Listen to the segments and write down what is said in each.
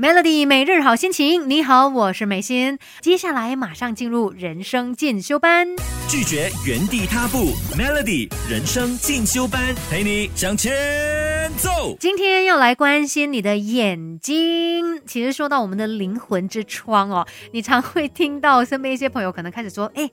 Melody 每日好心情，你好，我是美心。接下来马上进入人生进修班，拒绝原地踏步。Melody 人生进修班，陪你向前走。今天要来关心你的眼睛。其实说到我们的灵魂之窗哦，你常会听到身边一些朋友可能开始说，哎。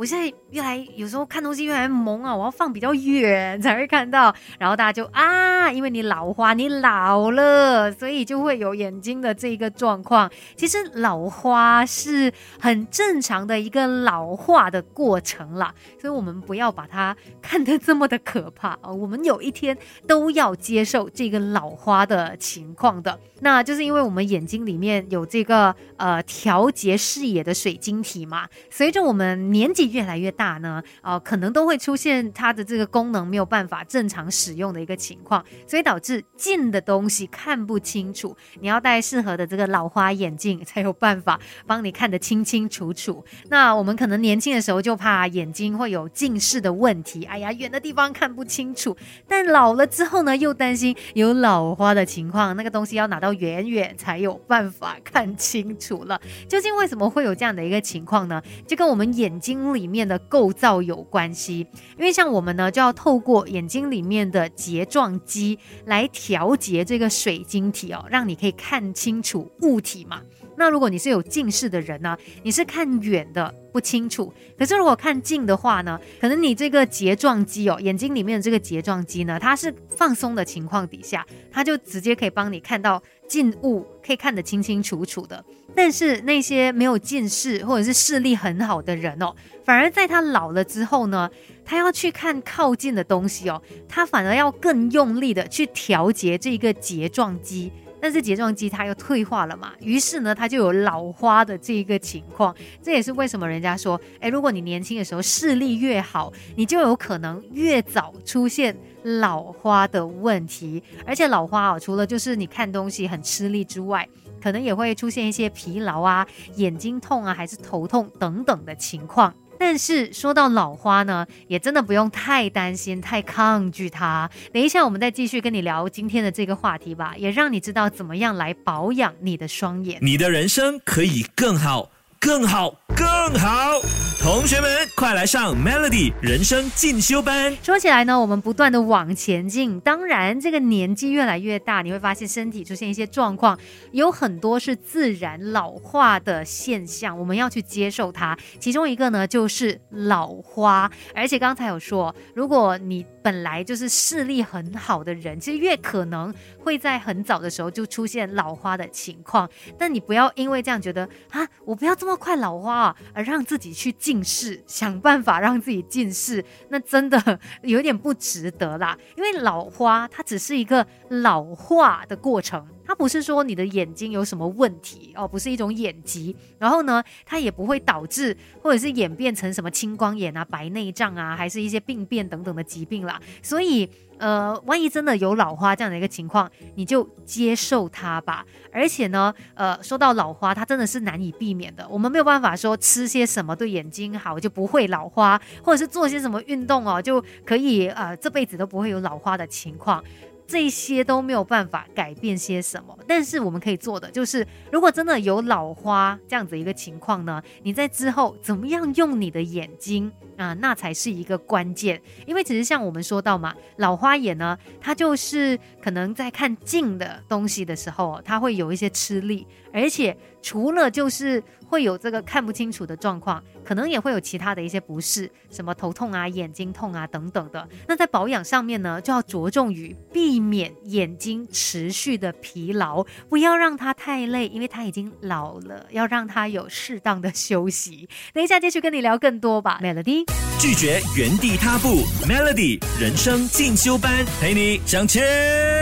我现在越来有时候看东西越来越蒙啊，我要放比较远才会看到。然后大家就啊，因为你老花，你老了，所以就会有眼睛的这个状况。其实老花是很正常的一个老化的过程啦，所以我们不要把它看得这么的可怕啊。我们有一天都要接受这个老花的情况的。那就是因为我们眼睛里面有这个呃调节视野的水晶体嘛，随着我们年纪越来越大呢，呃，可能都会出现它的这个功能没有办法正常使用的一个情况，所以导致近的东西看不清楚。你要戴适合的这个老花眼镜，才有办法帮你看得清清楚楚。那我们可能年轻的时候就怕眼睛会有近视的问题，哎呀，远的地方看不清楚。但老了之后呢，又担心有老花的情况，那个东西要拿到。远远才有办法看清楚了。究竟为什么会有这样的一个情况呢？就跟我们眼睛里里面的构造有关系。因为像我们呢，就要透过眼睛里面的睫状肌来调节这个水晶体哦，让你可以看清楚物体嘛。那如果你是有近视的人呢，你是看远的不清楚。可是如果看近的话呢，可能你这个睫状肌哦，眼睛里面的这个睫状肌呢，它是放松的情况底下，它就直接可以帮你看到近物，可以看得清清楚楚的。但是那些没有近视或者是视力很好的人哦，反而在他老了之后呢，他要去看靠近的东西哦，他反而要更用力的去调节这个睫状肌。但是睫状肌它又退化了嘛，于是呢，它就有老花的这一个情况。这也是为什么人家说，哎，如果你年轻的时候视力越好，你就有可能越早出现老花的问题。而且老花啊，除了就是你看东西很吃力之外，可能也会出现一些疲劳啊、眼睛痛啊，还是头痛等等的情况。但是说到老花呢，也真的不用太担心、太抗拒它。等一下，我们再继续跟你聊今天的这个话题吧，也让你知道怎么样来保养你的双眼。你的人生可以更好。更好，更好！同学们，快来上 Melody 人生进修班。说起来呢，我们不断的往前进，当然，这个年纪越来越大，你会发现身体出现一些状况，有很多是自然老化的现象，我们要去接受它。其中一个呢，就是老花。而且刚才有说，如果你本来就是视力很好的人，其实越可能会在很早的时候就出现老花的情况。但你不要因为这样觉得啊，我不要这么。快老花啊，而让自己去近视，想办法让自己近视，那真的有点不值得啦。因为老花它只是一个老化的过程。它不是说你的眼睛有什么问题哦，不是一种眼疾，然后呢，它也不会导致或者是演变成什么青光眼啊、白内障啊，还是一些病变等等的疾病啦。所以，呃，万一真的有老花这样的一个情况，你就接受它吧。而且呢，呃，说到老花，它真的是难以避免的。我们没有办法说吃些什么对眼睛好就不会老花，或者是做些什么运动哦就可以呃这辈子都不会有老花的情况。这些都没有办法改变些什么，但是我们可以做的就是，如果真的有老花这样子一个情况呢，你在之后怎么样用你的眼睛啊，那才是一个关键。因为其实像我们说到嘛，老花眼呢，它就是可能在看近的东西的时候，它会有一些吃力，而且除了就是会有这个看不清楚的状况。可能也会有其他的一些不适，什么头痛啊、眼睛痛啊等等的。那在保养上面呢，就要着重于避免眼睛持续的疲劳，不要让它太累，因为它已经老了，要让它有适当的休息。等一下继续跟你聊更多吧，Melody。拒绝原地踏步，Melody 人生进修班陪你向前。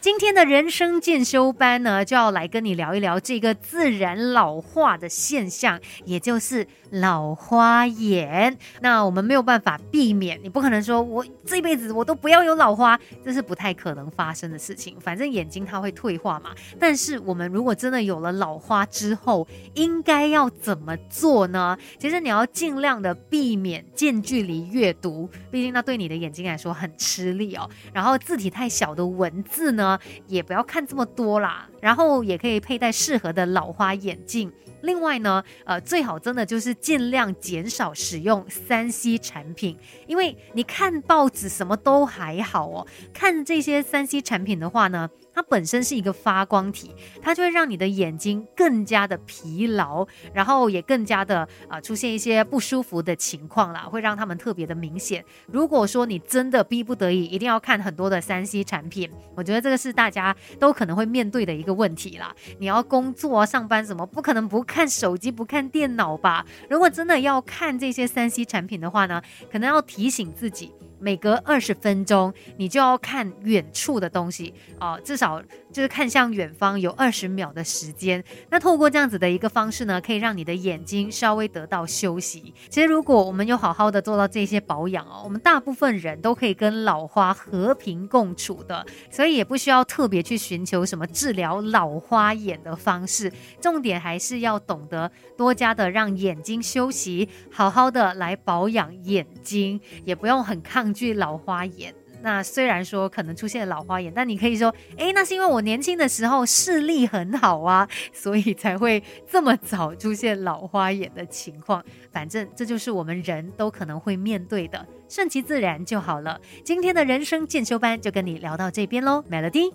今天的人生进修班呢，就要来跟你聊一聊这个自然老化的现象，也就是。老花眼，那我们没有办法避免。你不可能说我这辈子我都不要有老花，这是不太可能发生的事情。反正眼睛它会退化嘛。但是我们如果真的有了老花之后，应该要怎么做呢？其实你要尽量的避免近距离阅读，毕竟那对你的眼睛来说很吃力哦。然后字体太小的文文字呢，也不要看这么多啦。然后也可以佩戴适合的老花眼镜。另外呢，呃，最好真的就是尽量减少使用三 C 产品，因为你看报纸什么都还好哦，看这些三 C 产品的话呢。它本身是一个发光体，它就会让你的眼睛更加的疲劳，然后也更加的啊出现一些不舒服的情况啦，会让他们特别的明显。如果说你真的逼不得已一定要看很多的三 C 产品，我觉得这个是大家都可能会面对的一个问题啦。你要工作啊、上班什么，不可能不看手机、不看电脑吧？如果真的要看这些三 C 产品的话呢，可能要提醒自己。每隔二十分钟，你就要看远处的东西哦，至少就是看向远方有二十秒的时间。那透过这样子的一个方式呢，可以让你的眼睛稍微得到休息。其实如果我们有好好的做到这些保养哦，我们大部分人都可以跟老花和平共处的，所以也不需要特别去寻求什么治疗老花眼的方式。重点还是要懂得多加的让眼睛休息，好好的来保养眼睛，也不用很抗。惧老花眼，那虽然说可能出现老花眼，但你可以说，哎，那是因为我年轻的时候视力很好啊，所以才会这么早出现老花眼的情况。反正这就是我们人都可能会面对的，顺其自然就好了。今天的人生进修班就跟你聊到这边喽，Melody。